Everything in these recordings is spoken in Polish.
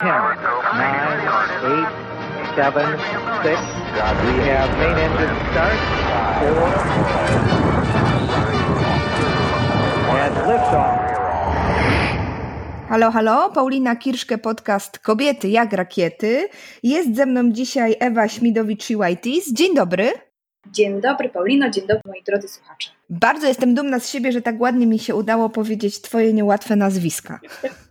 10, 9, 8, 7, 6. We have main engine start. 4. And liftoff. Halo, halo, Paulina Kirszke, podcast Kobiety jak rakiety. Jest ze mną dzisiaj Ewa Śmidowicz-Whitis. Dzień dobry. Dzień dobry Paulino, dzień dobry moi drodzy słuchacze. Bardzo jestem dumna z siebie, że tak ładnie mi się udało powiedzieć twoje niełatwe nazwiska.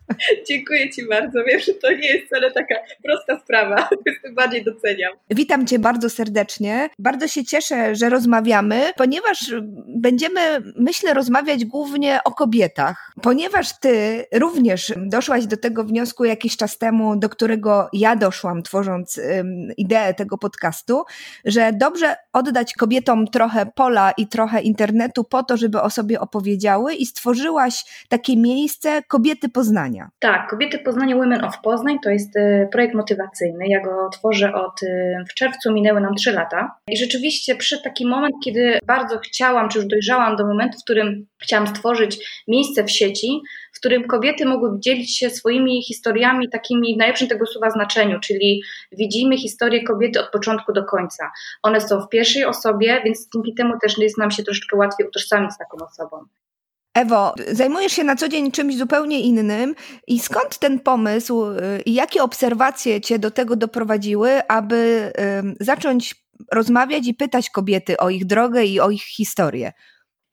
Dziękuję Ci bardzo. Wiem, że to nie jest wcale taka prosta sprawa, więc tym bardziej doceniam. Witam Cię bardzo serdecznie. Bardzo się cieszę, że rozmawiamy, ponieważ będziemy, myślę, rozmawiać głównie o kobietach. Ponieważ Ty również doszłaś do tego wniosku jakiś czas temu, do którego ja doszłam, tworząc um, ideę tego podcastu, że dobrze oddać kobietom trochę pola i trochę internetu po to, żeby o sobie opowiedziały i stworzyłaś takie miejsce kobiety Poznania. Poznania. Tak, Kobiety Poznania Women of Poznań to jest e, projekt motywacyjny. Ja go tworzę od e, w czerwcu, minęły nam trzy lata. I rzeczywiście przyszedł taki moment, kiedy bardzo chciałam, czy już dojrzałam do momentu, w którym chciałam stworzyć miejsce w sieci, w którym kobiety mogły dzielić się swoimi historiami, takimi w najlepszym tego słowa znaczeniu, czyli widzimy historię kobiety od początku do końca. One są w pierwszej osobie, więc dzięki temu też jest nam się troszeczkę łatwiej utożsamić z taką osobą. Ewo, zajmujesz się na co dzień czymś zupełnie innym i skąd ten pomysł y, i jakie obserwacje cię do tego doprowadziły, aby zacząć rozmawiać i pytać kobiety o ich drogę i o ich historię?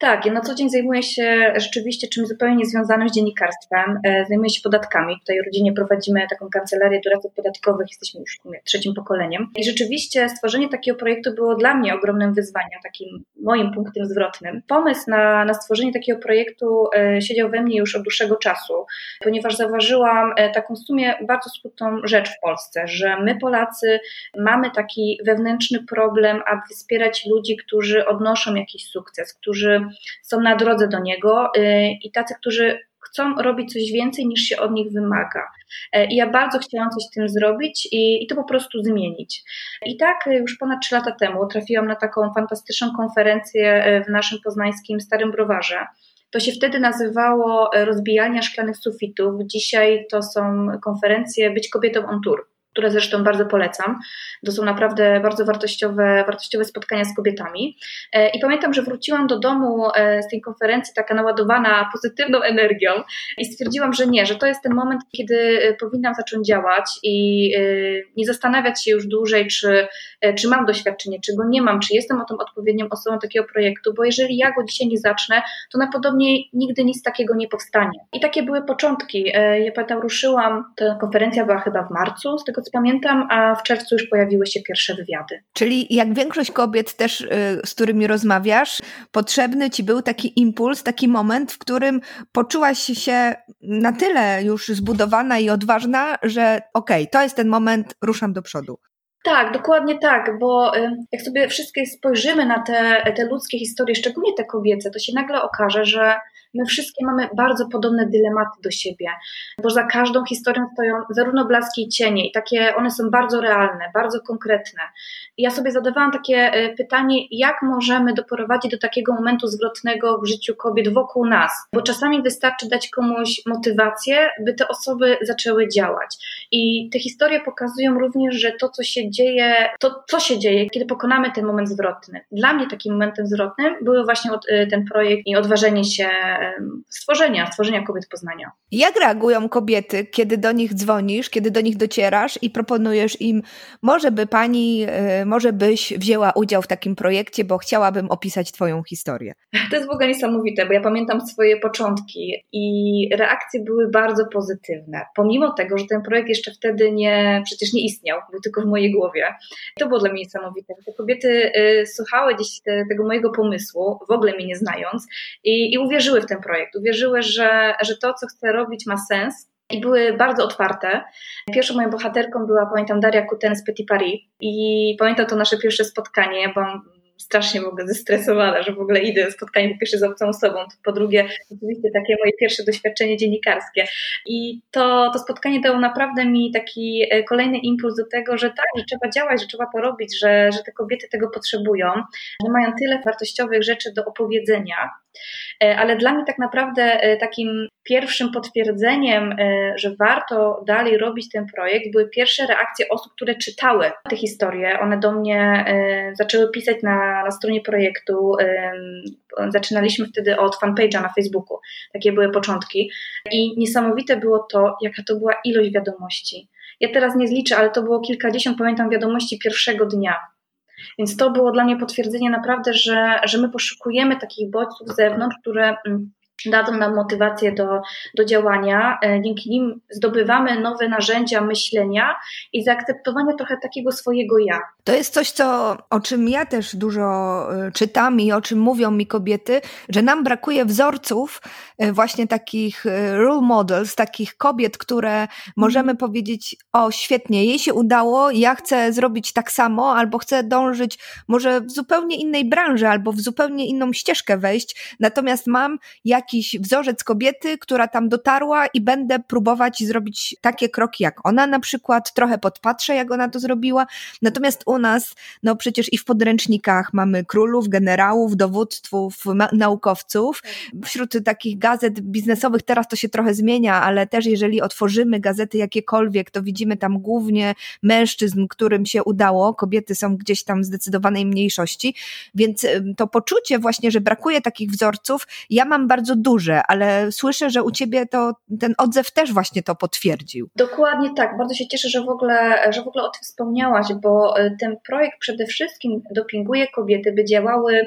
Tak, ja na co dzień zajmuję się rzeczywiście czymś zupełnie niezwiązanym z dziennikarstwem. E, zajmuję się podatkami. Tutaj w rodzinie prowadzimy taką kancelarię doradców podatkowych, jesteśmy już trzecim pokoleniem. I rzeczywiście stworzenie takiego projektu było dla mnie ogromnym wyzwaniem, takim moim punktem zwrotnym. Pomysł na, na stworzenie takiego projektu e, siedział we mnie już od dłuższego czasu, ponieważ zauważyłam e, taką w sumie bardzo smutną rzecz w Polsce, że my Polacy mamy taki wewnętrzny problem, aby wspierać ludzi, którzy odnoszą jakiś sukces, którzy są na drodze do niego y, i tacy, którzy chcą robić coś więcej niż się od nich wymaga. E, I ja bardzo chciałam coś z tym zrobić i, i to po prostu zmienić. I tak y, już ponad trzy lata temu trafiłam na taką fantastyczną konferencję y, w naszym poznańskim Starym Browarze. To się wtedy nazywało Rozbijania szklanych sufitów. Dzisiaj to są konferencje Być kobietą on tour które zresztą bardzo polecam. To są naprawdę bardzo wartościowe, wartościowe spotkania z kobietami. E, I pamiętam, że wróciłam do domu e, z tej konferencji taka naładowana pozytywną energią i stwierdziłam, że nie, że to jest ten moment, kiedy e, powinnam zacząć działać i nie zastanawiać się już dłużej, czy, czy mam doświadczenie, czy go nie mam, czy jestem o tą odpowiednią osobą takiego projektu, bo jeżeli ja go dzisiaj nie zacznę, to najprawdopodobniej nigdy nic takiego nie powstanie. I takie były początki. Ja pamiętam, ruszyłam, ta konferencja była chyba w marcu, z tego co pamiętam, a w czerwcu już pojawiły się pierwsze wywiady. Czyli jak większość kobiet też, y, z którymi rozmawiasz, potrzebny ci był taki impuls, taki moment, w którym poczułaś się na tyle już zbudowana i odważna, że okej, okay, to jest ten moment, ruszam do przodu. Tak, dokładnie tak, bo y, jak sobie wszystkie spojrzymy na te, te ludzkie historie, szczególnie te kobiece, to się nagle okaże, że my wszystkie mamy bardzo podobne dylematy do siebie, bo za każdą historią stoją zarówno blaski i cienie i takie one są bardzo realne, bardzo konkretne. Ja sobie zadawałam takie y, pytanie, jak możemy doprowadzić do takiego momentu zwrotnego w życiu kobiet wokół nas, bo czasami wystarczy dać komuś motywację, by te osoby zaczęły działać. I te historie pokazują również, że to, co się dzieje, to co się dzieje, kiedy pokonamy ten moment zwrotny. Dla mnie takim momentem zwrotnym był właśnie y, ten projekt i odważenie się stworzenia, stworzenia kobiet Poznania. Jak reagują kobiety, kiedy do nich dzwonisz, kiedy do nich docierasz i proponujesz im, może by pani, e, może byś wzięła udział w takim projekcie, bo chciałabym opisać twoją historię? To jest w ogóle niesamowite, bo ja pamiętam swoje początki i reakcje były bardzo pozytywne. Pomimo tego, że ten projekt jeszcze wtedy nie, przecież nie istniał, był tylko w mojej głowie. To było dla mnie niesamowite. Te kobiety y, słuchały gdzieś te, tego mojego pomysłu, w ogóle mnie nie znając i, i uwierzyły w ten projekt. Uwierzyły, że, że to, co chcę robić, ma sens. I były bardzo otwarte. Pierwszą moją bohaterką była, pamiętam, Daria Kuten z Petit Paris. I pamiętam to nasze pierwsze spotkanie. Byłam strasznie ogóle zestresowana, że w ogóle idę spotkanie po pierwsze z obcą osobą, po drugie oczywiście takie moje pierwsze doświadczenie dziennikarskie. I to, to spotkanie dało naprawdę mi taki e, kolejny impuls do tego, że tak, że trzeba działać, że trzeba porobić, że, że te kobiety tego potrzebują, że mają tyle wartościowych rzeczy do opowiedzenia. E, ale dla mnie tak naprawdę e, takim pierwszym potwierdzeniem, e, że warto dalej robić ten projekt, były pierwsze reakcje osób, które czytały te historie. One do mnie e, zaczęły pisać na, na stronie projektu. Zaczynaliśmy wtedy od fanpage'a na Facebooku. Takie były początki. I niesamowite było to, jaka to była ilość wiadomości. Ja teraz nie zliczę, ale to było kilkadziesiąt, pamiętam, wiadomości pierwszego dnia. Więc to było dla mnie potwierdzenie naprawdę, że, że my poszukujemy takich bodźców z zewnątrz, które mm, dadzą nam motywację do, do działania. E, dzięki nim zdobywamy nowe narzędzia myślenia i zaakceptowania trochę takiego swojego ja. To jest coś, co, o czym ja też dużo e, czytam i o czym mówią mi kobiety, że nam brakuje wzorców, e, właśnie takich role models, takich kobiet, które możemy mm. powiedzieć, o świetnie, jej się udało, ja chcę zrobić tak samo, albo chcę dążyć może w zupełnie innej branży, albo w zupełnie inną ścieżkę wejść, natomiast mam jakiś jakiś wzorzec kobiety, która tam dotarła i będę próbować zrobić takie kroki jak ona na przykład, trochę podpatrzę jak ona to zrobiła. Natomiast u nas, no przecież i w podręcznikach mamy królów, generałów, dowódców, naukowców. Wśród takich gazet biznesowych teraz to się trochę zmienia, ale też jeżeli otworzymy gazety jakiekolwiek, to widzimy tam głównie mężczyzn, którym się udało, kobiety są gdzieś tam w zdecydowanej mniejszości, więc to poczucie właśnie, że brakuje takich wzorców, ja mam bardzo duże, ale słyszę, że u ciebie to ten odzew też właśnie to potwierdził. Dokładnie tak. Bardzo się cieszę, że w ogóle, że w ogóle o tym wspomniałaś, bo e, ten projekt przede wszystkim dopinguje kobiety, by działały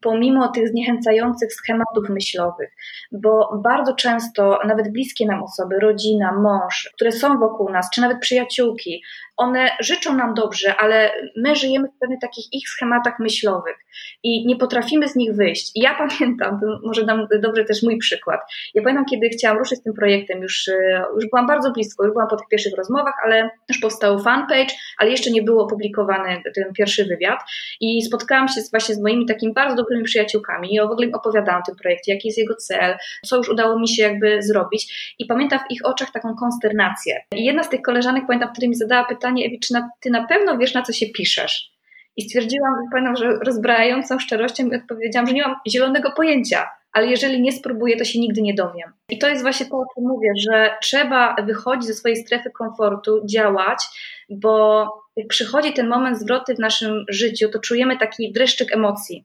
pomimo tych zniechęcających schematów myślowych, bo bardzo często nawet bliskie nam osoby, rodzina, mąż, które są wokół nas, czy nawet przyjaciółki, one życzą nam dobrze, ale my żyjemy w pewnych takich ich schematach myślowych i nie potrafimy z nich wyjść. I ja pamiętam, może dam dobrze też mój przykład. Ja pamiętam, kiedy chciałam ruszyć z tym projektem, już, e, już byłam bardzo blisko, już byłam po tych pierwszych rozmowach, ale już powstał fanpage, ale jeszcze nie był opublikowany ten pierwszy wywiad i spotkałam się właśnie z moimi takimi bardzo dobrymi przyjaciółkami i w ogóle im opowiadałam o tym projekcie, jaki jest jego cel, co już udało mi się jakby zrobić i pamiętam w ich oczach taką konsternację. I jedna z tych koleżanek, pamiętam, wtedy mi zadała pytanie, Ewi, czy na, ty na pewno wiesz, na co się piszesz? I stwierdziłam, pamiętam, że rozbrajającą szczerością i odpowiedziałam, że nie mam zielonego pojęcia, ale jeżeli nie spróbuję, to się nigdy nie dowiem. I to jest właśnie to, o czym mówię, że trzeba wychodzić ze swojej strefy komfortu, działać, bo jak przychodzi ten moment zwroty w naszym życiu, to czujemy taki dreszczyk emocji.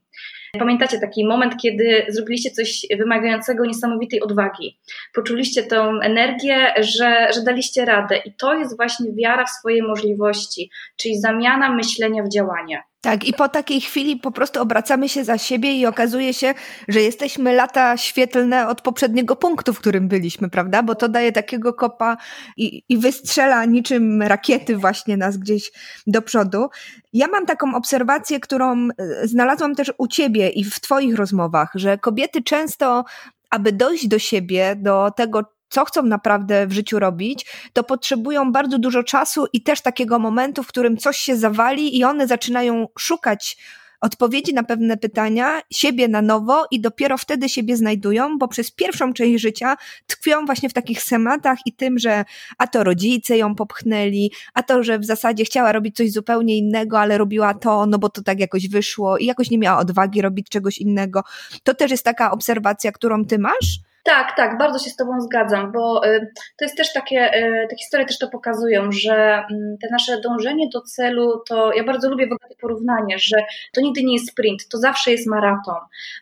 Pamiętacie taki moment, kiedy zrobiliście coś wymagającego niesamowitej odwagi. Poczuliście tą energię, że, że daliście radę. I to jest właśnie wiara w swoje możliwości, czyli zamiana myślenia w działanie. Tak, i po takiej chwili po prostu obracamy się za siebie i okazuje się, że jesteśmy lata świetlne od poprzedniego punktu, w którym byliśmy, prawda? Bo to daje takiego kopa i, i wystrzela niczym rakiety właśnie nas gdzieś do przodu. Ja mam taką obserwację, którą e, znalazłam też u ciebie i w twoich rozmowach, że kobiety często aby dojść do siebie, do tego, co chcą naprawdę w życiu robić, to potrzebują bardzo dużo czasu i też takiego momentu, w którym coś się zawali i one zaczynają szukać odpowiedzi na pewne pytania, siebie na nowo i dopiero wtedy siebie znajdują, bo przez pierwszą część życia tkwią właśnie w takich schematach i tym, że a to rodzice ją popchnęli, a to, że w zasadzie chciała robić coś zupełnie innego, ale robiła to, no bo to tak jakoś wyszło i jakoś nie miała odwagi robić czegoś innego. To też jest taka obserwacja, którą ty masz? Tak, tak, bardzo się z Tobą zgadzam, bo y, to jest też takie, y, te historie też to pokazują, że mm, te nasze dążenie do celu, to ja bardzo lubię w ogóle to porównanie, że to nigdy nie jest sprint, to zawsze jest maraton,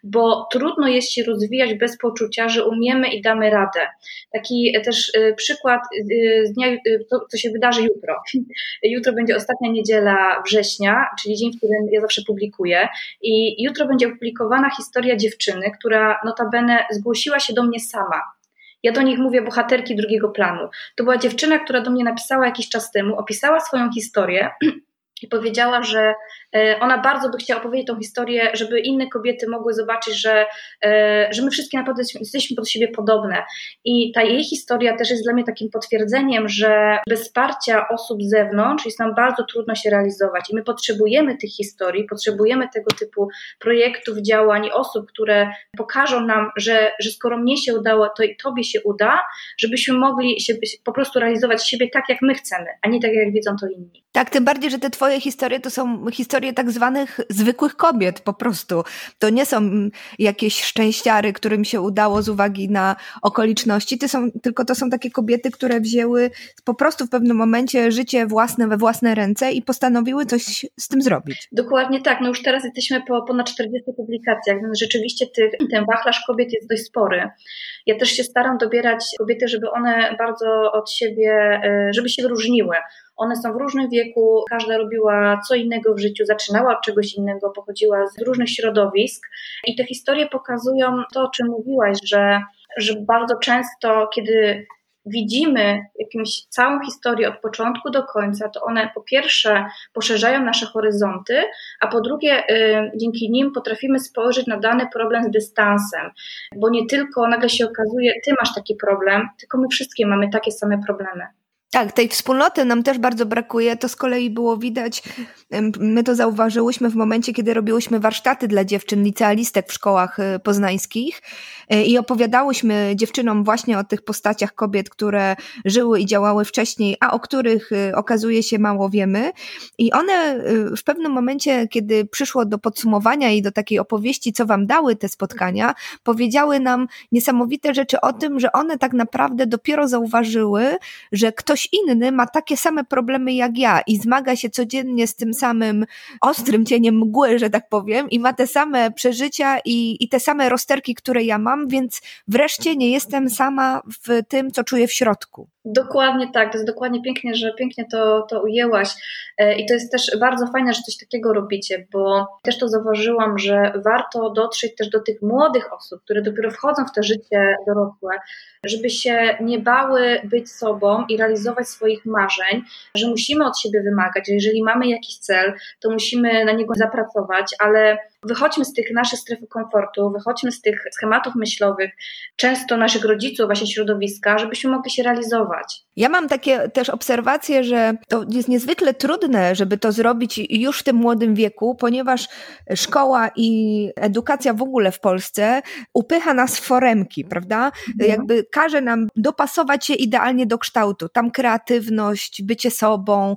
bo trudno jest się rozwijać bez poczucia, że umiemy i damy radę. Taki też y, przykład z dnia, to, co się wydarzy jutro. Jutro będzie ostatnia niedziela września, czyli dzień, w którym ja zawsze publikuję i jutro będzie opublikowana historia dziewczyny, która notabene zgłosiła się do mnie mnie sama. Ja do nich mówię bohaterki drugiego planu. To była dziewczyna, która do mnie napisała jakiś czas temu, opisała swoją historię i powiedziała, że ona bardzo by chciała opowiedzieć tą historię, żeby inne kobiety mogły zobaczyć, że, e, że my wszystkie naprawdę jesteśmy pod siebie podobne. I ta jej historia też jest dla mnie takim potwierdzeniem, że bez wsparcia osób z zewnątrz jest nam bardzo trudno się realizować. I my potrzebujemy tych historii, potrzebujemy tego typu projektów, działań, osób, które pokażą nam, że, że skoro mnie się udało, to i tobie się uda, żebyśmy mogli się po prostu realizować siebie tak, jak my chcemy, a nie tak, jak widzą to inni. Tak, tym bardziej, że te twoje historie to są historie historie tak zwanych zwykłych kobiet po prostu. To nie są jakieś szczęściary, którym się udało z uwagi na okoliczności, to są, tylko to są takie kobiety, które wzięły po prostu w pewnym momencie życie własne we własne ręce i postanowiły coś z tym zrobić. Dokładnie tak. No już teraz jesteśmy po ponad 40 publikacjach, więc rzeczywiście tych, ten wachlarz kobiet jest dość spory. Ja też się staram dobierać kobiety, żeby one bardzo od siebie, e, żeby się wyróżniły. One są w różnym wieku, każda robiła co innego w życiu, zaczynała od czegoś innego, pochodziła z różnych środowisk i te historie pokazują to, o czym mówiłaś, że, że bardzo często, kiedy widzimy jakąś całą historię od początku do końca, to one po pierwsze poszerzają nasze horyzonty, a po drugie y, dzięki nim potrafimy spojrzeć na dany problem z dystansem, bo nie tylko nagle się okazuje, ty masz taki problem, tylko my wszystkie mamy takie same problemy. Tak, tej wspólnoty nam też bardzo brakuje. To z kolei było widać, my to zauważyłyśmy w momencie, kiedy robiłyśmy warsztaty dla dziewczyn licealistek w szkołach y, poznańskich y, i opowiadałyśmy dziewczynom właśnie o tych postaciach kobiet, które żyły i działały wcześniej, a o których y, okazuje się mało wiemy. I one w pewnym momencie, kiedy przyszło do podsumowania i do takiej opowieści, co wam dały te spotkania, powiedziały nam niesamowite rzeczy o tym, że one tak naprawdę dopiero zauważyły, że ktoś ktoś inny ma takie same problemy jak ja i zmaga się codziennie z tym samym ostrym cieniem mgły, że tak powiem, i ma te same przeżycia i, i te same rozterki, które ja mam, więc wreszcie nie jestem sama w tym, co czuję w środku. Dokładnie tak, to jest dokładnie pięknie, że pięknie to, to ujęłaś. E, i to jest też bardzo fajne, że coś takiego robicie, bo też to zauważyłam, że warto dotrzeć też do tych młodych osób, które dopiero wchodzą w to życie dorosłe, żeby się nie bały być sobą i realizować swoich marzeń, że musimy od siebie wymagać, że jeżeli mamy jakiś cel, to musimy na niego zapracować, ale wychodźmy z tych naszych stref komfortu, wychodźmy z tych schematów myślowych, często naszych rodziców, właśnie środowiska, żebyśmy mogli się realizować. Ja mam takie też obserwacje, że to jest niezwykle trudne, żeby to zrobić już w tym młodym wieku, ponieważ szkoła i edukacja w ogóle w Polsce upycha nas w foremki, prawda? Mhm. Jakby każe nam dopasować się idealnie do kształtu. Tam kreatywność, bycie sobą,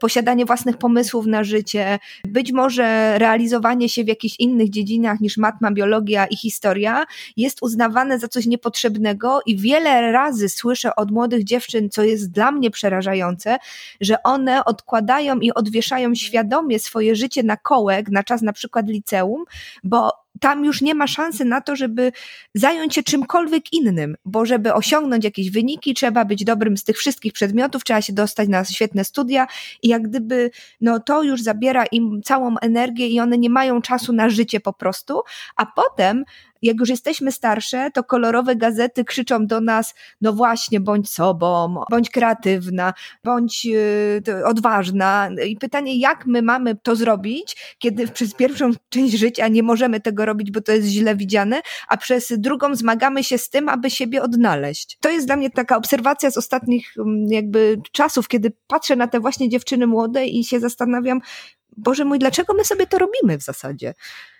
posiadanie własnych pomysłów na życie, być może realizowanie się w jakichś innych dziedzinach niż matma, biologia i historia jest uznawane za coś niepotrzebnego i wiele razy słyszę od młodych dziewczyn, co jest dla mnie przerażające, że one odkładają i odwieszają świadomie swoje życie na kołek, na czas na przykład liceum, bo tam już nie ma szansy na to, żeby zająć się czymkolwiek innym, bo żeby osiągnąć jakieś wyniki, trzeba być dobrym z tych wszystkich przedmiotów, trzeba się dostać na świetne studia i jak gdyby, no to już zabiera im całą energię i one nie mają czasu na życie po prostu, a potem jak już jesteśmy starsze, to kolorowe gazety krzyczą do nas, no właśnie, bądź sobą, bądź kreatywna, bądź yy, odważna. I pytanie, jak my mamy to zrobić, kiedy przez pierwszą część życia nie możemy tego robić, bo to jest źle widziane, a przez drugą zmagamy się z tym, aby siebie odnaleźć. To jest dla mnie taka obserwacja z ostatnich mm, jakby czasów, kiedy patrzę na te właśnie dziewczyny młode i się zastanawiam, Boże mój, dlaczego my sobie to robimy w zasadzie?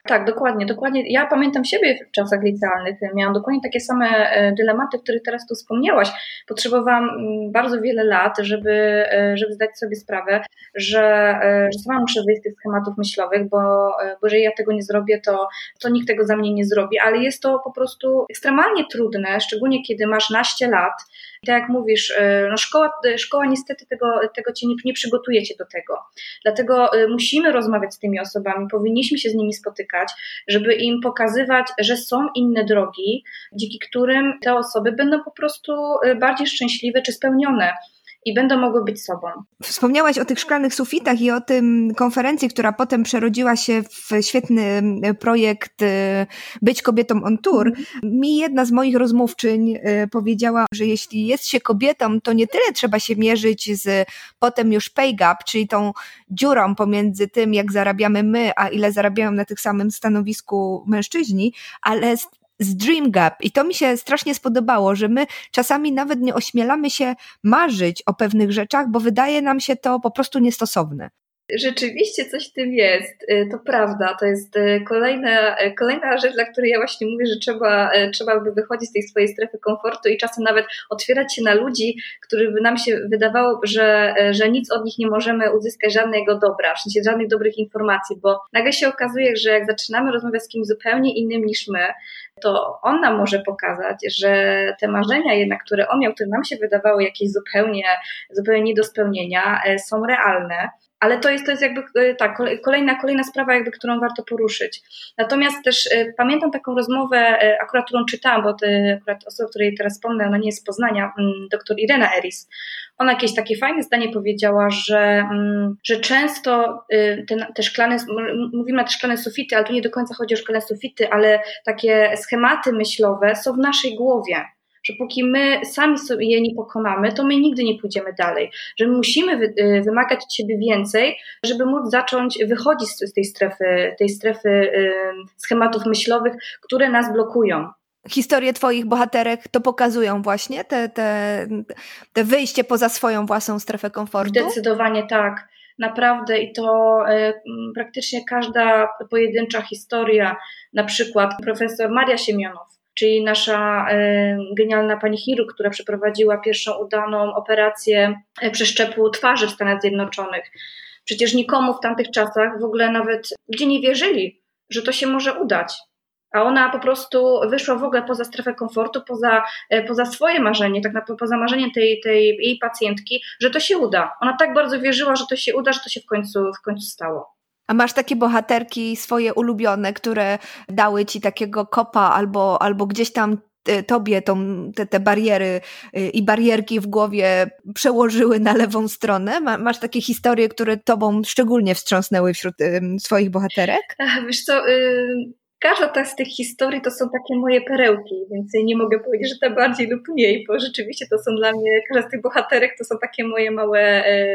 Tak, dokładnie, dokładnie. Ja pamiętam siebie w czasach licealnych. Miałam dokładnie takie same e, dylematy, o których teraz tu wspomniałaś. Potrzebowałam mm, bardzo wiele lat, żeby, e, żeby zdać sobie sprawę, że, e, że sama muszę wyjść z tych schematów myślowych, bo, bo jeżeli ja tego nie zrobię, to, to nikt tego za mnie nie zrobi, ale jest to po prostu ekstremalnie trudne, szczególnie kiedy masz naście lat. I tak jak mówisz, no szkoła, szkoła niestety tego, tego cię nie, nie przygotuje cię do tego. Dlatego musimy rozmawiać z tymi osobami, powinniśmy się z nimi spotykać żeby im pokazywać, że są inne drogi, dzięki którym te osoby będą po prostu bardziej szczęśliwe czy spełnione i będą mogły być sobą. Wspomniałaś o tych szklanych sufitach i o tym konferencji, która potem przerodziła się w świetny y, projekt y, Być kobietą on tour. Mm. Mi jedna z moich rozmówczyń powiedziała, że jeśli jest się kobietą, to nie tyle trzeba się mierzyć z potem już pay gap, czyli tą dziurą pomiędzy tym, jak zarabiamy my, a ile zarabiają na tych samym stanowisku mężczyźni, ale z, Dream Gap. I to mi się strasznie spodobało, że my czasami nawet nie ośmielamy się marzyć o pewnych rzeczach, bo wydaje nam się to po prostu niestosowne. Rzeczywiście coś w tym jest, y, to prawda. To jest y, kolejna, y, kolejna rzecz, dla której ja właśnie mówię, że trzeba, trzeba by wychodzić z tej swojej strefy komfortu i czasem nawet otwierać się na ludzi, których by nam się wydawało, że, że nic od nich nie możemy uzyskać, żadnego dobra, w sensie żadnych dobrych informacji, bo nagle się okazuje, że jak zaczynamy rozmawiać z kimś zupełnie innym niż my, to on nam może pokazać, że te marzenia jednak, które on miał, które nam się wydawały jakieś zupełnie, zupełnie nie do spełnienia, są realne ale to jest, to jest jakby e, tak, kolejna, kolejna sprawa, jakby, którą warto poruszyć. Natomiast też y, pamiętam taką rozmowę, akurat którą czytałam, bo ty, akurat osoba, której teraz wspomnę, ona nie jest z Poznania, mm, doktor Irena Eris. Ona jakieś takie fajne zdanie powiedziała, że, mm, że często y, te, te szklane, mówimy na te szklane sufity, ale tu nie do końca chodzi o szklane sufity, ale takie schematy myślowe są w naszej głowie że póki my sami sobie je nie pokonamy, to my nigdy nie pójdziemy dalej. Że my musimy wy, y, wymagać od siebie więcej, żeby móc zacząć wychodzić z, tej strefy, tej strefy y, schematów myślowych, które nas blokują. Historie Twoich bohaterek to pokazują właśnie te, te, te wyjście poza swoją własną strefę komfortu? Zdecydowanie tak naprawdę i to y, praktycznie każda pojedyncza historia, na przykład profesor Maria Siemionow, czyli nasza e, genialna pani chirurg, która przeprowadziła pierwszą udaną operację e, przeszczepu twarzy w Stanach Zjednoczonych. Przecież nikomu w tamtych czasach w ogóle nawet ludzie nie wierzyli, że to się może udać. A ona po prostu wyszła w ogóle poza strefę komfortu, poza, e, poza swoje marzenie, tak naprawdę poza marzenie tej, tej jej pacjentki, że to się uda. Ona tak bardzo wierzyła, że to się uda, że to się w końcu, w końcu stało. A masz takie bohaterki swoje ulubione, które dały ci takiego kopa albo, albo gdzieś tam e, tobie tą, te, te bariery e, i barierki w głowie przełożyły na lewą stronę? Masz takie historie, które tobą szczególnie wstrząsnęły wśród swoich bohaterek? Wiesz co, y, każda z tych historii to są takie moje perełki, więc nie mogę powiedzieć, że te bardziej lub mniej, bo rzeczywiście to są dla mnie, każda z tych bohaterek to są takie moje małe, e,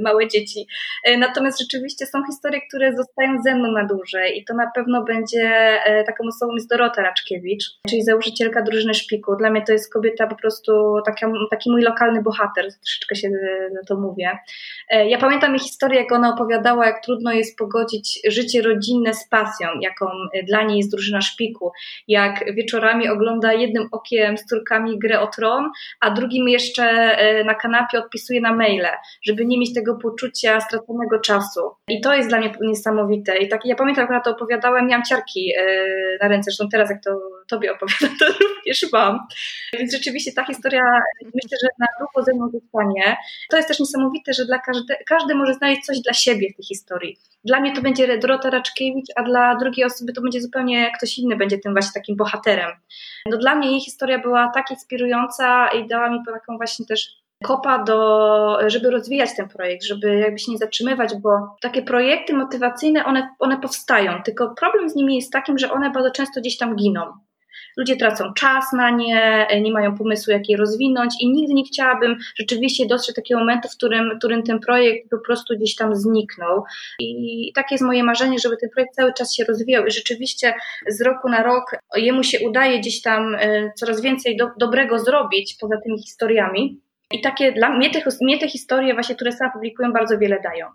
małe dzieci. E, natomiast rzeczywiście są historie, które zostają ze mną na dłużej i to na pewno będzie e, taką osobą jest Dorota Raczkiewicz, czyli założycielka drużyny Szpiku. Dla mnie to jest kobieta po prostu taka, taki mój lokalny bohater, troszeczkę się na to mówię. Ja pamiętam jej historię, jak ona opowiadała, jak trudno jest pogodzić życie rodzinne z pasją, jaką dla niej jest drużyna szpiku, jak wieczorami ogląda jednym okiem z córkami grę o tron, a drugim jeszcze e, na kanapie odpisuje na maile, żeby nie mieć tego poczucia straconego czasu. I to jest dla mnie niesamowite. I tak, ja pamiętam, jak na to opowiadałem, miałam ciarki e, na ręce, zresztą teraz jak to tobie opowiadam, to również mam. Więc rzeczywiście ta historia, myślę, że na długo ze mną zostanie. To jest też niesamowite, że dla każdy, każdy może znaleźć coś dla siebie w tej historii. Dla mnie to będzie Dorota Raczkiewicz, a dla drugiej osoby to będzie zupełnie ktoś inny, będzie tym właśnie takim bohaterem. No dla mnie jej historia była tak inspirująca i dała mi taką właśnie też kopa do, żeby rozwijać ten projekt, żeby jakby się nie zatrzymywać, bo takie projekty motywacyjne, one, one powstają, tylko problem z nimi jest takim, że one bardzo często gdzieś tam giną ludzie tracą czas na nie, nie mają pomysłu, jak je rozwinąć i nigdy nie chciałabym rzeczywiście dotrzeć do takiego momentu, w którym, w którym ten projekt po prostu gdzieś tam zniknął. I takie jest moje marzenie, żeby ten projekt cały czas się rozwijał i rzeczywiście z roku na rok jemu się udaje gdzieś tam e, coraz więcej do, dobrego zrobić poza tymi historiami. I takie dla mnie te, mnie te historie właśnie, które same publikują, bardzo wiele dają.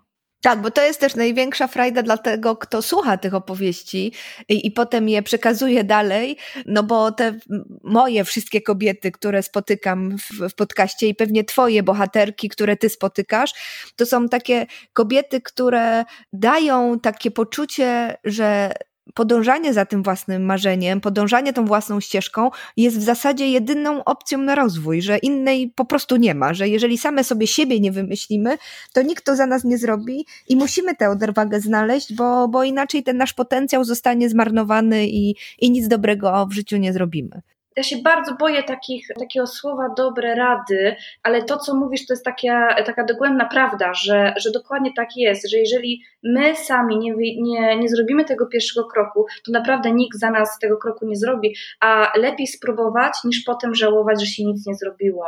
Tak, bo to jest też największa frajda dla tego, kto słucha tych opowieści i, i, potem je przekazuje dalej, no bo te moje wszystkie kobiety, które spotykam w, w podcaście i pewnie twoje bohaterki, które ty spotykasz, to są takie kobiety, które dają takie poczucie, że podążanie za tym własnym marzeniem, podążanie tą własną ścieżką jest w zasadzie jedyną opcją na rozwój, że innej po prostu nie ma, że jeżeli same sobie siebie nie wymyślimy, to nikt to za nas nie zrobi i musimy tę odwagę znaleźć, bo, bo inaczej ten nasz potencjał zostanie zmarnowany i, i nic dobrego w życiu nie zrobimy ja się bardzo boję takich, takiego słowa dobre rady, ale to, co mówisz, to jest taka, taka dogłębna prawda, że, że dokładnie tak jest, że jeżeli my sami nie, nie, nie zrobimy tego pierwszego kroku, to naprawdę nikt za nas tego kroku nie zrobi, a lepiej spróbować, niż potem żałować, że się nic nie zrobiło.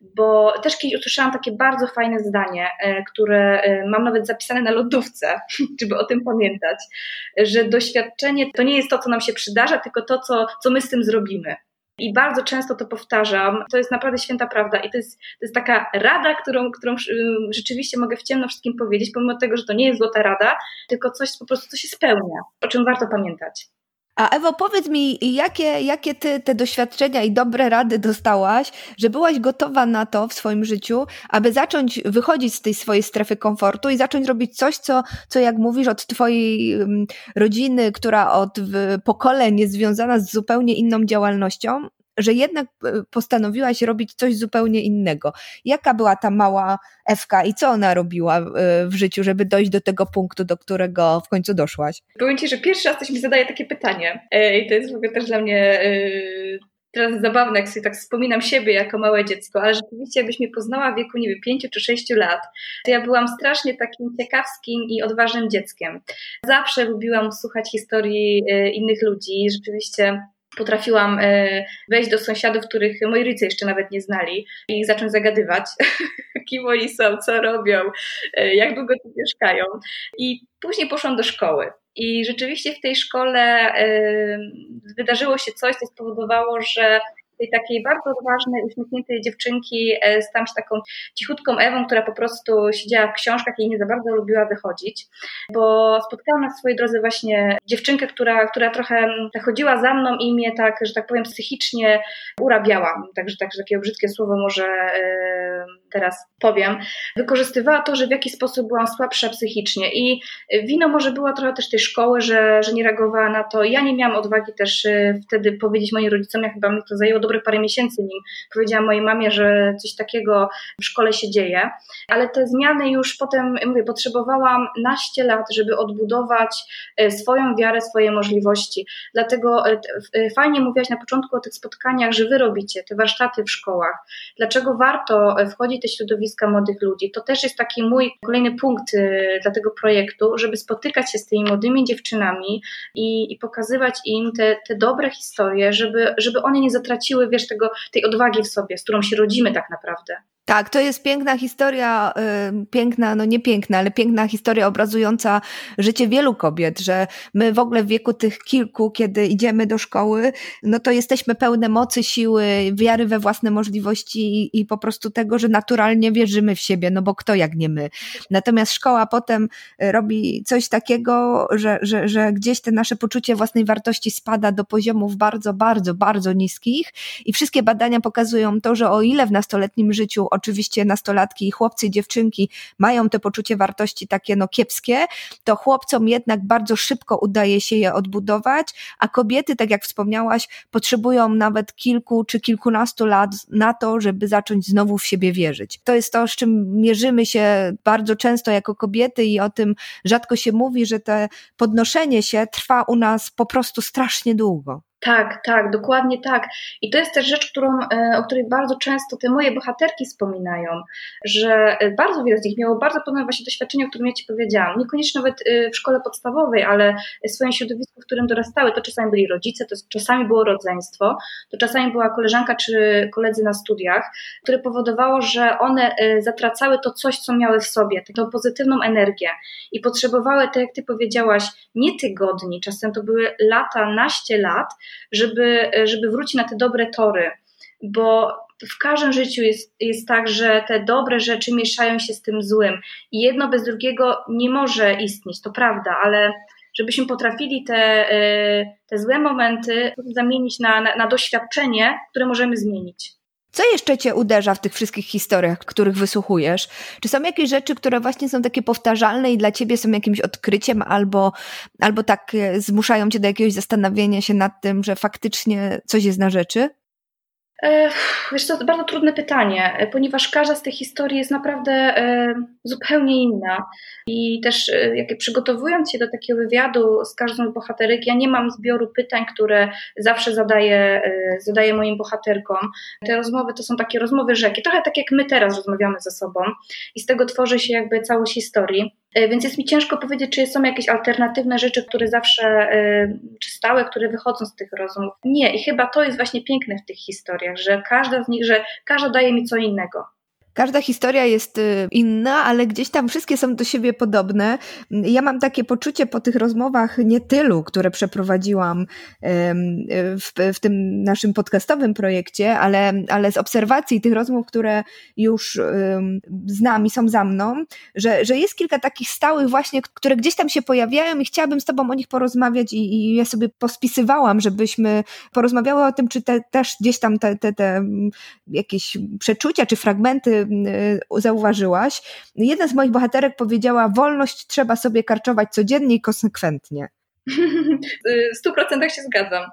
Bo też kiedyś usłyszałam takie bardzo fajne zdanie, e, które e, mam nawet zapisane na lodówce, żeby o tym pamiętać, że doświadczenie to nie jest to, co nam się przydarza, tylko to, co, co my z tym zrobimy. I bardzo często to powtarzam. To jest naprawdę święta prawda. I to jest, to jest taka rada, którą, którą rzeczywiście mogę w ciemno wszystkim powiedzieć, pomimo tego, że to nie jest złota rada, tylko coś po prostu, co się spełnia, o czym warto pamiętać. A Ewo, powiedz mi, jakie, jakie ty te doświadczenia i dobre rady dostałaś, że byłaś gotowa na to w swoim życiu, aby zacząć wychodzić z tej swojej strefy komfortu i zacząć robić coś, co, co jak mówisz, od twojej mm, rodziny, która od pokoleń jest związana z zupełnie inną działalnością, że jednak e, postanowiłaś robić coś zupełnie innego. Jaka była ta mała Ewka i co ona robiła e, w życiu, żeby dojść do tego punktu, do którego w końcu doszłaś? Powiem Ci, że pierwszy raz ktoś mi zadaje takie pytanie e, i to jest w ogóle też dla mnie teraz zabawne, jak sobie tak wspominam siebie jako małe dziecko, ale rzeczywiście jakbyś mnie poznała w wieku, nie wiem, pięciu czy sześciu lat, to ja byłam strasznie takim ciekawskim i odważnym dzieckiem. Zawsze lubiłam słuchać historii innych ludzi, rzeczywiście potrafiłam e, wejść do sąsiadów, których moi rodzice jeszcze nawet nie znali i zacząć zagadywać, kim oni są, co robią, e, jak długo tu mieszkają. I później poszłam do szkoły. I rzeczywiście w tej szkole e, wydarzyło się coś, co spowodowało, że tej takiej bardzo odważnej, uśmiechniętej dziewczynki e, stałam się taką cichutką Ewą, która po prostu siedziała w książkach i nie za bardzo lubiła wychodzić, bo spotkałam na swojej drodze właśnie dziewczynkę, która, która trochę chodziła za mną i mnie tak, że tak powiem, psychicznie urabiała, także, także takie brzydkie słowo może e, teraz powiem, wykorzystywała to, że w jakiś sposób byłam słabsza psychicznie i wino może była trochę też tej szkoły, że, że nie reagowała na to. Ja nie miałam odwagi też e, wtedy powiedzieć moim rodzicom, jak chyba mi to zajęło dobre parę miesięcy, nim powiedziałam mojej mamie, że coś takiego w szkole się dzieje, ale te zmiany już potem, mówię, potrzebowałam naście lat, żeby odbudować e, swoją wiarę, swoje możliwości. Dlatego e, e, fajnie mówiłaś na początku o tych spotkaniach, że wy robicie te warsztaty w szkołach. Dlaczego warto wchodzić te środowiska młodych ludzi? To też jest taki mój kolejny punkt dla tego projektu, żeby spotykać się z tymi młodymi dziewczynami i, i pokazywać im te, te dobre historie, żeby, żeby one nie zatraciły wiesz, tego, tej odwagi w sobie, z którą się rodzimy tak naprawdę. Tak, to jest piękna historia, piękna, no nie piękna, ale piękna historia obrazująca życie wielu kobiet, że my w ogóle w wieku tych kilku, kiedy idziemy do szkoły, no to jesteśmy pełne mocy, siły, wiary we własne możliwości i, i po prostu tego, że naturalnie wierzymy w siebie, no bo kto jak nie my. Natomiast szkoła potem y, robi coś takiego, że, że, że gdzieś te nasze poczucie własnej wartości spada do poziomów bardzo, bardzo, bardzo niskich i wszystkie badania pokazują to, że o ile w nastoletnim życiu oczywiście nastolatki i chłopcy i dziewczynki mają te poczucie wartości takie no kiepskie, to chłopcom jednak bardzo szybko udaje się je odbudować, a kobiety, tak jak wspomniałaś, potrzebują nawet kilku czy kilkunastu lat na to, żeby zacząć znowu w siebie wierzyć. To jest to, z czym mierzymy się bardzo często jako kobiety i o tym rzadko się mówi, że te podnoszenie się trwa u nas po prostu strasznie długo. Tak, tak, dokładnie tak. I to jest też rzecz, którą, e, o której bardzo często te moje bohaterki wspominają, że e, bardzo wiele z nich miało bardzo podobne właśnie doświadczenie, o którym ja Ci powiedziałam. Niekoniecznie nawet e, w szkole podstawowej, ale w swoim środowisku, w którym dorastały. To czasami byli rodzice, to czasami było rodzeństwo, to czasami była koleżanka czy koledzy na studiach, które powodowało, że one zatracały to coś, co miały w sobie, taką pozytywną energię i potrzebowały, tak jak Ty powiedziałaś, nie tygodni, czasem to były lata, naście lat, żeby, żeby wrócić na te dobre tory, bo w każdym życiu jest, jest tak, że te dobre rzeczy mieszają się z tym złym i jedno bez drugiego nie może istnieć, to prawda, ale żebyśmy potrafili te, e, te złe momenty zamienić na, na, na doświadczenie, które możemy zmienić. Co jeszcze cię uderza w tych wszystkich historiach, których wysłuchujesz? Czy są jakieś rzeczy, które właśnie są takie powtarzalne i dla ciebie są jakimś odkryciem albo, albo tak e, zmuszają cię do jakiegoś zastanowienia się nad tym, że faktycznie coś jest na rzeczy? Wiesz to bardzo trudne pytanie, e, ponieważ każda z tych historii jest naprawdę e, zupełnie inna. I też e, jak przygotowując się do takiego wywiadu z każdą z bohaterek, ja nie mam zbioru pytań, które zawsze zadaję, zadaję moim bohaterkom. Te rozmowy to są takie rozmowy rzeki, trochę tak jak my teraz rozmawiamy ze sobą i z tego tworzy się jakby całość historii. E, więc jest mi ciężko powiedzieć, czy są jakieś alternatywne rzeczy, które zawsze, e, czy stałe, które wychodzą z tych rozmów. Nie, i chyba to jest właśnie piękne w tych historiach, że każda z nich, że każda daje mi co innego. Każda historia jest y, inna, ale gdzieś tam wszystkie są do siebie podobne. Ja mam takie poczucie po tych rozmowach nie tylu, które przeprowadziłam w, w tym naszym podcastowym projekcie, ale, ale z obserwacji tych rozmów, które już z nami są za mną, że, że jest kilka takich stałych właśnie, które gdzieś tam się pojawiają i chciałabym z Tobą o nich porozmawiać i, i ja sobie pospisywałam, żebyśmy porozmawiały o tym, czy te, też gdzieś tam te, te, te jakieś przeczucia czy fragmenty zauważyłaś. Jedna z moich bohaterek powiedziała, wolność trzeba sobie karczować codziennie i konsekwentnie. W stu procentach się zgadzam.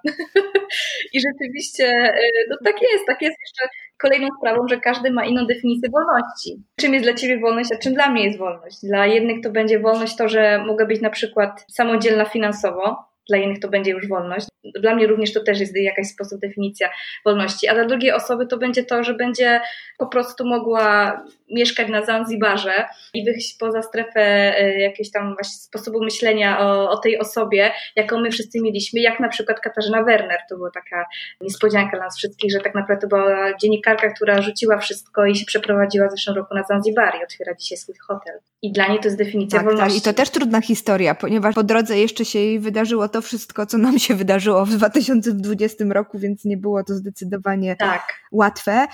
I rzeczywiście, e, no tak jest, tak jest jeszcze kolejną sprawą, że każdy ma inną definicję wolności. Czym jest dla ciebie wolność, a czym dla mnie jest wolność? Dla jednych to będzie wolność to, że mogę być na przykład samodzielna finansowo, dla innych to będzie już wolność. Dla mnie również to też jest jakaś sposób definicja wolności, a dla drugiej osoby to będzie to, że będzie po prostu mogła mieszkać na Zanzibarze i wyjść poza strefę e, jakiegoś tam właśnie sposobu myślenia o, o, tej osobie, jaką my wszyscy mieliśmy, jak na przykład Katarzyna Werner. To była taka niespodzianka dla nas wszystkich, że tak naprawdę była dziennikarka, która rzuciła wszystko i się przeprowadziła w zeszłym roku na Zanzibar i otwiera dzisiaj swój hotel. I dla niej to jest definicja tak, wolności. Tak, i to też trudna historia, ponieważ po drodze jeszcze się jej wydarzyło to wszystko, co nam się wydarzyło w 2020 roku, więc nie było to zdecydowanie tak. łatwe.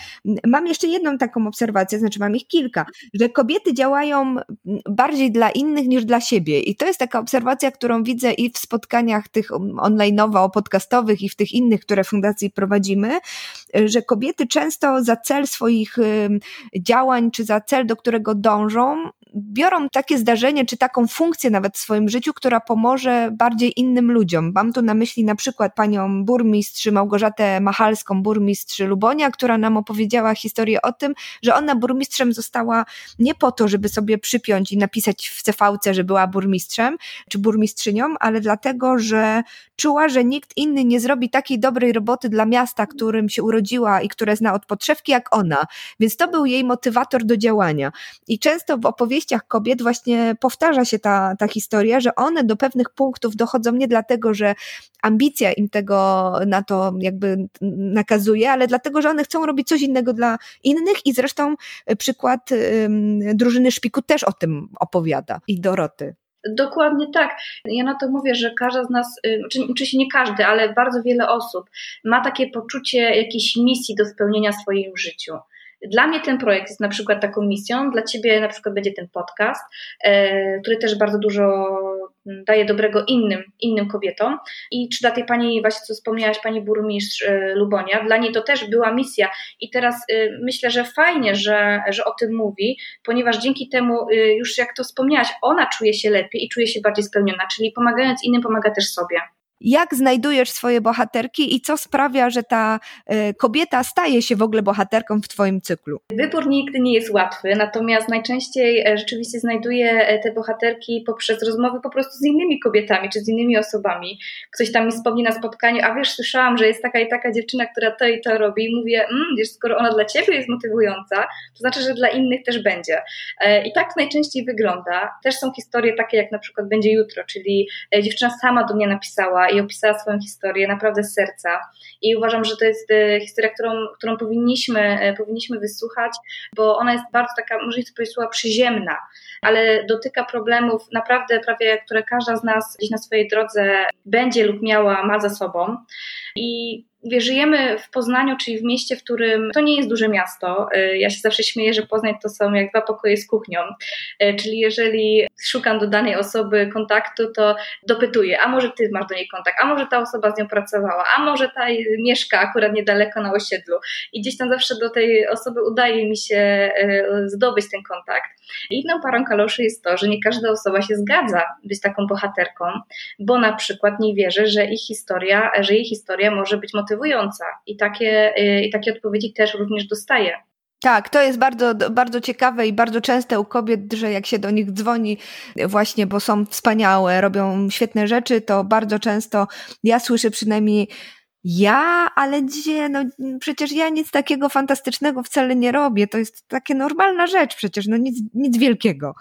Mam jeszcze jedną taką obserwację, znaczy mam ich kilka, że kobiety działają bardziej dla innych niż dla siebie. I to jest taka obserwacja, którą widzę i w spotkaniach tych online'owo, podcastowych i w tych innych, które fundacji prowadzimy, że kobiety często za cel swoich działań, czy za cel, do którego dążą, biorą takie zdarzenie, czy taką funkcję nawet w swoim życiu, która pomoże bardziej innym ludziom. Mam tu na myśli na przykład panią burmistrz Małgorzatę Machalską, burmistrz Lubonia, która nam opowiedziała historię o tym, że ona burmistrzem została nie po to, żeby sobie przypiąć i napisać w CVC, że była burmistrzem czy burmistrzynią, ale dlatego, że czuła, że nikt inny nie zrobi takiej dobrej roboty dla miasta, którym się urodziła i które zna od podszewki jak ona. Więc to był jej motywator do działania. I często w opowieściach kobiet właśnie powtarza się ta, ta historia, że one do pewnych punktów dochodzą nie dlatego, że ambicja im tego na to jakby nakazuje, ale dlatego, że one chcą robić coś innego dla innych i zresztą przykład drużyny Szpiku też o tym opowiada i Doroty. Dokładnie tak. Ja na to mówię, że każda z nas, y, czy, oczywiście nie każdy, ale bardzo wiele osób ma takie poczucie jakiejś misji do spełnienia w swoim życiu. Dla mnie ten projekt jest na przykład taką misją, dla Ciebie na przykład będzie ten podcast, e, który też bardzo dużo daje dobrego innym, innym kobietom. I czy dla tej pani, właśnie co wspomniałaś, pani burmistrz e, Lubonia, dla niej to też była misja. I teraz e, myślę, że fajnie, że, że o tym mówi, ponieważ dzięki temu, już jak to wspomniałaś, ona czuje się lepiej i czuje się bardziej spełniona, czyli pomagając innym, pomaga też sobie. Jak znajdujesz swoje bohaterki i co sprawia, że ta e, kobieta staje się w ogóle bohaterką w Twoim cyklu? Wybór nigdy nie jest łatwy, natomiast najczęściej e, rzeczywiście znajduję e, te bohaterki poprzez rozmowy po prostu z innymi kobietami czy z innymi osobami. Ktoś tam mi wspomni na spotkaniu, a wiesz, słyszałam, że jest taka i taka dziewczyna, która to i to robi i mówię, mmm, wiesz, skoro ona dla Ciebie jest motywująca, to znaczy, że dla innych też będzie. I tak najczęściej wygląda. Też są historie takie, jak na przykład będzie jutro, czyli dziewczyna sama do mnie napisała, i opisała swoją historię naprawdę z serca. I uważam, że to jest e, historia, którą, którą powinniśmy, e, powinniśmy wysłuchać, bo ona jest bardzo taka, może to powiedzieć słowa przyziemna, ale dotyka problemów naprawdę prawie, które każda z nas gdzieś na swojej drodze będzie lub miała, ma za sobą. I Wie, żyjemy w Poznaniu, czyli w mieście, w którym to nie jest duże miasto. Y, ja się zawsze śmieję, że Poznań to są jak dwa pokoje z kuchnią. Y, czyli jeżeli szukam do danej osoby kontaktu, to dopytuję, a może ty masz do niej kontakt, a może ta osoba z nią pracowała, a może ta mieszka akurat niedaleko na osiedlu. I gdzieś tam zawsze do tej osoby udaje mi się y, zdobyć ten kontakt. Inną parą kaloszy jest to, że nie każda osoba się zgadza być taką bohaterką, bo na przykład nie wierzy, że ich historia, że jej historia może być motywująca i takie, y, i takie odpowiedzi też również dostaję. Tak, to jest bardzo, bardzo ciekawe i bardzo częste u kobiet, że jak się do nich dzwoni, właśnie, bo są wspaniałe, robią świetne rzeczy, to bardzo często ja słyszę przynajmniej ja, ale gdzie, no przecież ja nic takiego fantastycznego wcale nie robię, to jest taka normalna rzecz przecież, no nic, nic wielkiego.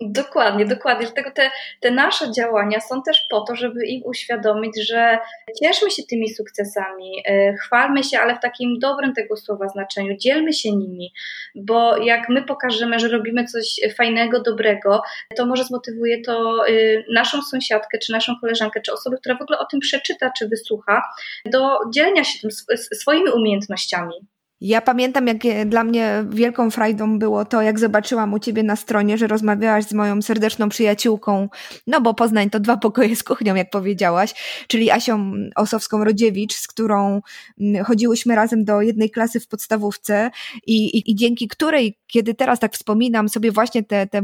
Dokładnie, dokładnie. Dlatego te, te nasze działania są też po to, żeby im uświadomić, że cieszmy się tymi sukcesami, e, chwalmy się, ale w takim dobrym tego słowa znaczeniu, dzielmy się nimi, bo jak my pokażemy, że robimy coś fajnego, dobrego, to może zmotywuje to e, naszą sąsiadkę, czy naszą koleżankę, czy osobę, która w ogóle o tym przeczyta, czy wysłucha, do dzielenia się tym swoimi umiejętnościami. Ja pamiętam, jak dla mnie wielką frajdą było to, jak zobaczyłam u ciebie na stronie, że rozmawiałaś z moją serdeczną przyjaciółką, no bo Poznań to dwa pokoje z kuchnią, jak powiedziałaś, czyli Asią Osowską-Rodziewicz, z którą mm, chodziłyśmy razem do jednej klasy w podstawówce i, i, i dzięki której, kiedy teraz tak wspominam sobie właśnie te, te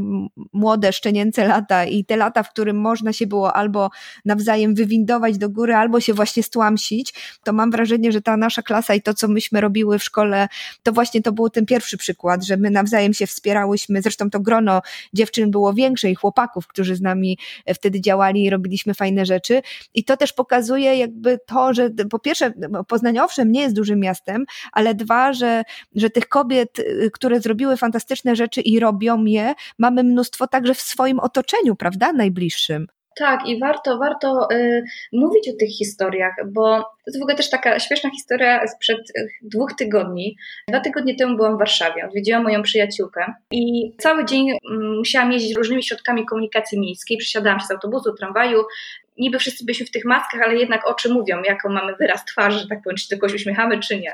młode, szczenięce lata i te lata, w którym można się było albo nawzajem wywindować do góry, albo się właśnie stłamsić, to mam wrażenie, że ta nasza klasa i to, co myśmy robiły w szkole, szkole, to właśnie to był ten pierwszy przykład, że my nawzajem się wspierałyśmy. Zresztą to grono dziewczyn było większe i chłopaków, którzy z nami wtedy działali i robiliśmy fajne rzeczy. I to też pokazuje jakby to, że po pierwsze, Poznań owszem nie jest dużym miastem, ale dwa, że, że tych kobiet, y, które zrobiły fantastyczne rzeczy i robią je, mamy mnóstwo także w swoim otoczeniu, prawda, najbliższym. Tak, i warto, warto y, mówić o tych historiach, bo to jest w ogóle też taka śmieszna historia sprzed y, dwóch tygodni. Dwa tygodnie temu byłam w Warszawie, odwiedziłam moją przyjaciółkę i cały dzień mm, musiałam jeździć różnymi środkami komunikacji miejskiej. Przesiadałam się z autobusu, tramwaju. Niby wszyscy byliśmy w tych maskach, ale jednak oczy mówią, jaką mamy wyraz twarzy, tak powiem, czy tylko się uśmiechamy, czy nie.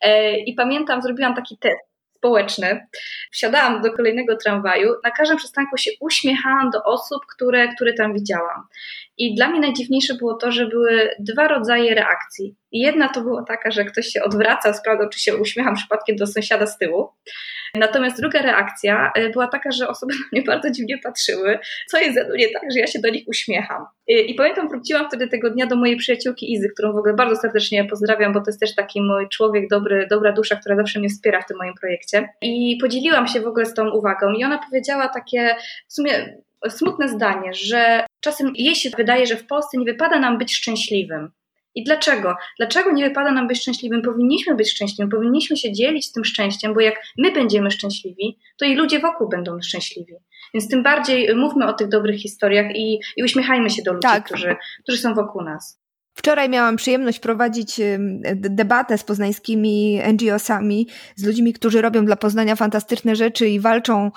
E, I pamiętam, zrobiłam taki test społeczny. Wsiadałam do kolejnego tramwaju, na każdym przystanku się uśmiechałam do osób, które, które tam widziałam. I dla mnie najdziwniejsze było to, że były dwa rodzaje reakcji. Jedna to była taka, że ktoś się odwraca, sprawdzał, czy się uśmiecham przypadkiem do sąsiada z tyłu. Natomiast druga reakcja e, była taka, że osoby na mnie bardzo dziwnie patrzyły, co jest ze mną nie tak, że ja się do nich uśmiecham. I pamiętam, wróciłam wtedy tego dnia do mojej przyjaciółki Izy, którą w ogóle bardzo serdecznie pozdrawiam, bo to jest też taki mój człowiek, dobry, dobra dusza, która zawsze mnie wspiera w tym moim projekcie. I podzieliłam się w ogóle z tą uwagą i ona powiedziała takie w sumie smutne zdanie, że czasem jej się wydaje, że w Polsce nie wypada nam być szczęśliwym. I dlaczego? Dlaczego nie wypada nam być szczęśliwym? Powinniśmy być szczęśliwym, powinniśmy się dzielić tym szczęściem, bo jak my będziemy szczęśliwi, to i ludzie wokół będą szczęśliwi. Więc tym bardziej mówmy o tych dobrych historiach i, i uśmiechajmy się do ludzi, tak. którzy, którzy są wokół nas. Wczoraj miałam przyjemność prowadzić debatę z poznańskimi NGO-sami, z ludźmi, którzy robią dla Poznania fantastyczne rzeczy i walczą.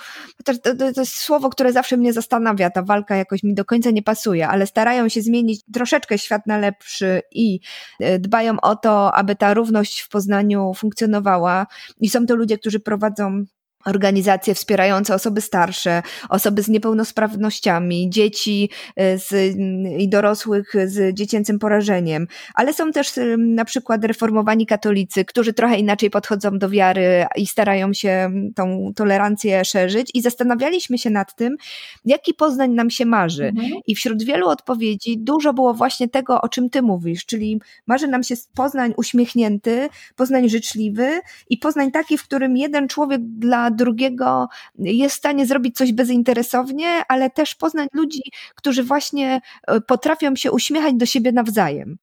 To, to, to, jest słowo, które zawsze mnie zastanawia. Ta walka jakoś mi do końca nie pasuje, ale starają się zmienić troszeczkę świat na lepszy i e, dbają o to, aby ta równość w Poznaniu funkcjonowała. I są to ludzie, którzy prowadzą organizacje wspierające osoby starsze, osoby z niepełnosprawnościami, dzieci e, z, i dorosłych z dziecięcym porażeniem, ale są też na przykład reformowani katolicy, którzy trochę inaczej podchodzą do wiary i starają się tą tolerancję szerzyć i zastanawialiśmy się nad tym, jaki Poznań nam się marzy. Mhm. I wśród wielu odpowiedzi dużo było właśnie tego, o czym ty mówisz, czyli marzy nam się Poznań uśmiechnięty, Poznań życzliwy i Poznań taki, w którym jeden człowiek dla drugiego jest w stanie zrobić coś bezinteresownie, ale też poznać ludzi, którzy właśnie e, potrafią się uśmiechać do siebie nawzajem.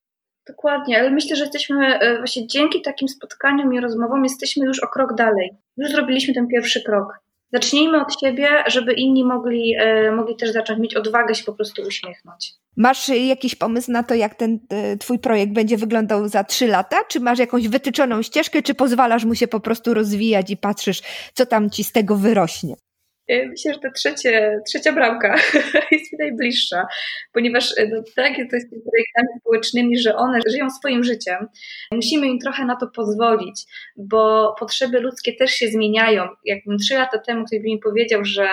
Dokładnie, ale myślę, że jesteśmy e, właśnie dzięki takim spotkaniom i rozmowom jesteśmy już o krok dalej. Już zrobiliśmy ten pierwszy krok. Zacznijmy od siebie, żeby inni mogli, e, mogli też zacząć mieć odwagę się po prostu uśmiechnąć. Masz jakiś pomysł na to, jak ten e, twój projekt będzie wyglądał za trzy lata? Czy masz jakąś wytyczoną ścieżkę, czy pozwalasz mu się po prostu rozwijać i patrzysz, co tam ci z tego wyrośnie? E, myślę, że ta trzecie, trzecia bramka jest mi najbliższa, ponieważ e, no, tak to jest z tymi projektami społecznymi, że one żyją swoim życiem. Musimy im trochę na to pozwolić, bo potrzeby ludzkie też się zmieniają. Jakbym trzy lata temu ktoś by mi powiedział, że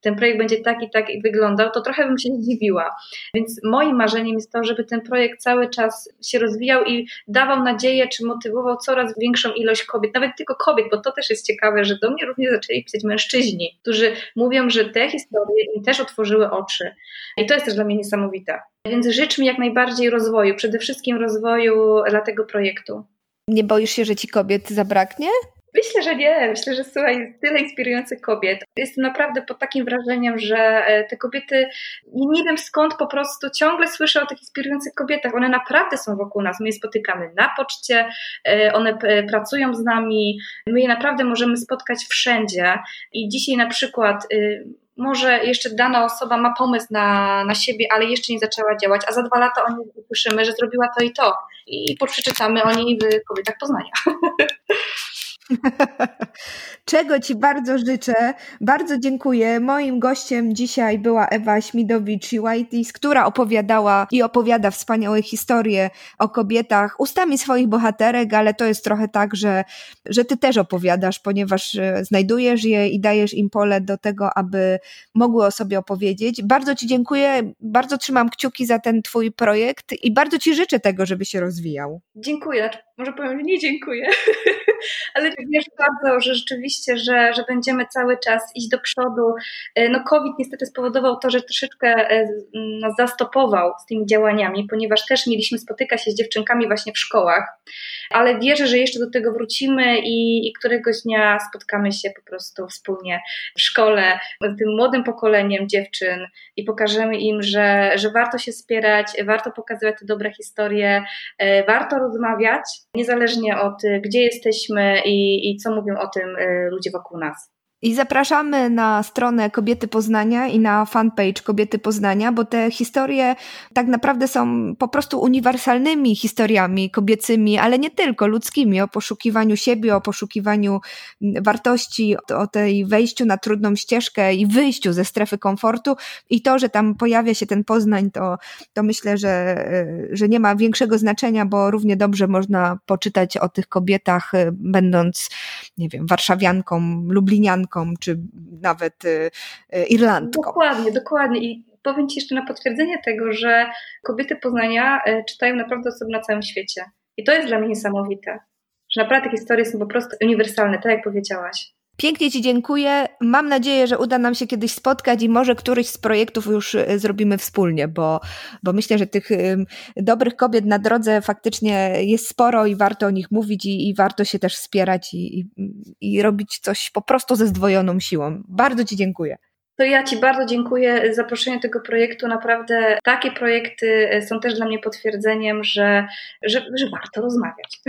ten projekt będzie tak i tak wyglądał, to trochę bym się zdziwiła. Więc moim marzeniem jest to, żeby ten projekt cały czas się rozwijał i dawał nadzieję, czy motywował coraz większą ilość kobiet, nawet tylko kobiet, bo to też jest ciekawe, że do mnie również zaczęli pisać mężczyźni, którzy mówią, że te historie im też otworzyły oczy. I to jest też dla mnie niesamowite. Więc życz mi jak najbardziej rozwoju, przede wszystkim rozwoju dla tego projektu. Nie boisz się, że ci kobiet zabraknie? Myślę, że nie. Myślę, że słuchaj, jest tyle inspirujących kobiet. Jestem naprawdę pod takim wrażeniem, że e, te kobiety, nie wiem skąd po prostu ciągle słyszę o tych inspirujących kobietach. One naprawdę są wokół nas. My je spotykamy na poczcie, e, one pracują z nami, my je naprawdę możemy spotkać wszędzie. I dzisiaj na przykład może jeszcze dana osoba ma pomysł na, na siebie, ale jeszcze nie zaczęła działać, a za dwa lata o niej usłyszymy, że zrobiła to i to i przeczytamy o niej w Kobietach Poznania. Czego Ci bardzo życzę. Bardzo dziękuję. Moim gościem dzisiaj była Ewa Śmidowicz-Whiteys, która opowiadała i opowiada wspaniałe historie o kobietach ustami swoich bohaterek, ale to jest trochę tak, że, że Ty też opowiadasz, ponieważ e, znajdujesz je i dajesz im pole do tego, aby mogły o sobie opowiedzieć. Bardzo Ci dziękuję. Bardzo trzymam kciuki za ten Twój projekt i bardzo Ci życzę tego, żeby się rozwijał. Dziękuję. Może powiem, że nie dziękuję, ale wiesz bardzo, że rzeczywiście, że, że będziemy cały czas iść do przodu. E, no COVID niestety spowodował to, że troszeczkę e, nas zastopował z tymi działaniami, ponieważ też mieliśmy spotykać się z dziewczynkami właśnie w szkołach, ale wierzę, że jeszcze do tego wrócimy i, i któregoś dnia spotkamy się po prostu wspólnie w szkole z tym młodym pokoleniem dziewczyn i pokażemy im, że, że warto się wspierać, warto pokazywać te dobre historie, e, warto rozmawiać, niezależnie od gdzie jesteśmy i, i co mówią o tym y, ludzie wokół nas. I zapraszamy na stronę Kobiety Poznania i na fanpage Kobiety Poznania, bo te historie tak naprawdę są po prostu uniwersalnymi historiami kobiecymi, ale nie tylko ludzkimi, o poszukiwaniu siebie, o poszukiwaniu wartości, o tej wejściu na trudną ścieżkę i wyjściu ze strefy komfortu. I to, że tam pojawia się ten Poznań, to, to myślę, że, że nie ma większego znaczenia, bo równie dobrze można poczytać o tych kobietach, będąc, nie wiem, warszawianką, lublinianką, czy nawet y, y, Irlandką. Dokładnie, dokładnie. I powiem Ci jeszcze na potwierdzenie tego, że kobiety Poznania y, czytają naprawdę osoby na całym świecie. I to jest dla mnie niesamowite, że naprawdę te historie są po prostu uniwersalne, tak jak powiedziałaś. Pięknie Ci dziękuję. Mam nadzieję, że uda nam się kiedyś spotkać i może któryś z projektów już y, zrobimy wspólnie, bo, bo myślę, że tych dobrych kobiet na drodze faktycznie jest sporo i warto o nich mówić i, i warto się też wspierać i, i, i robić coś po prostu ze zdwojoną siłą. Bardzo Ci dziękuję. To ja Ci bardzo dziękuję za zaproszenie tego projektu. Naprawdę takie projekty y, są też dla mnie potwierdzeniem, że, że, że warto rozmawiać.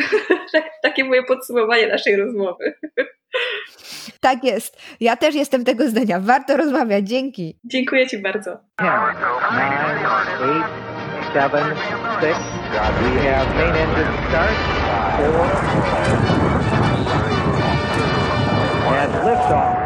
Takie moje podsumowanie naszej rozmowy. Tak jest. Ja też jestem tego zdania. Warto rozmawiać. Dzięki. Dziękuję Ci bardzo. Ten, nine, eight, seven, six. We have main engine start. Four. And liftoff.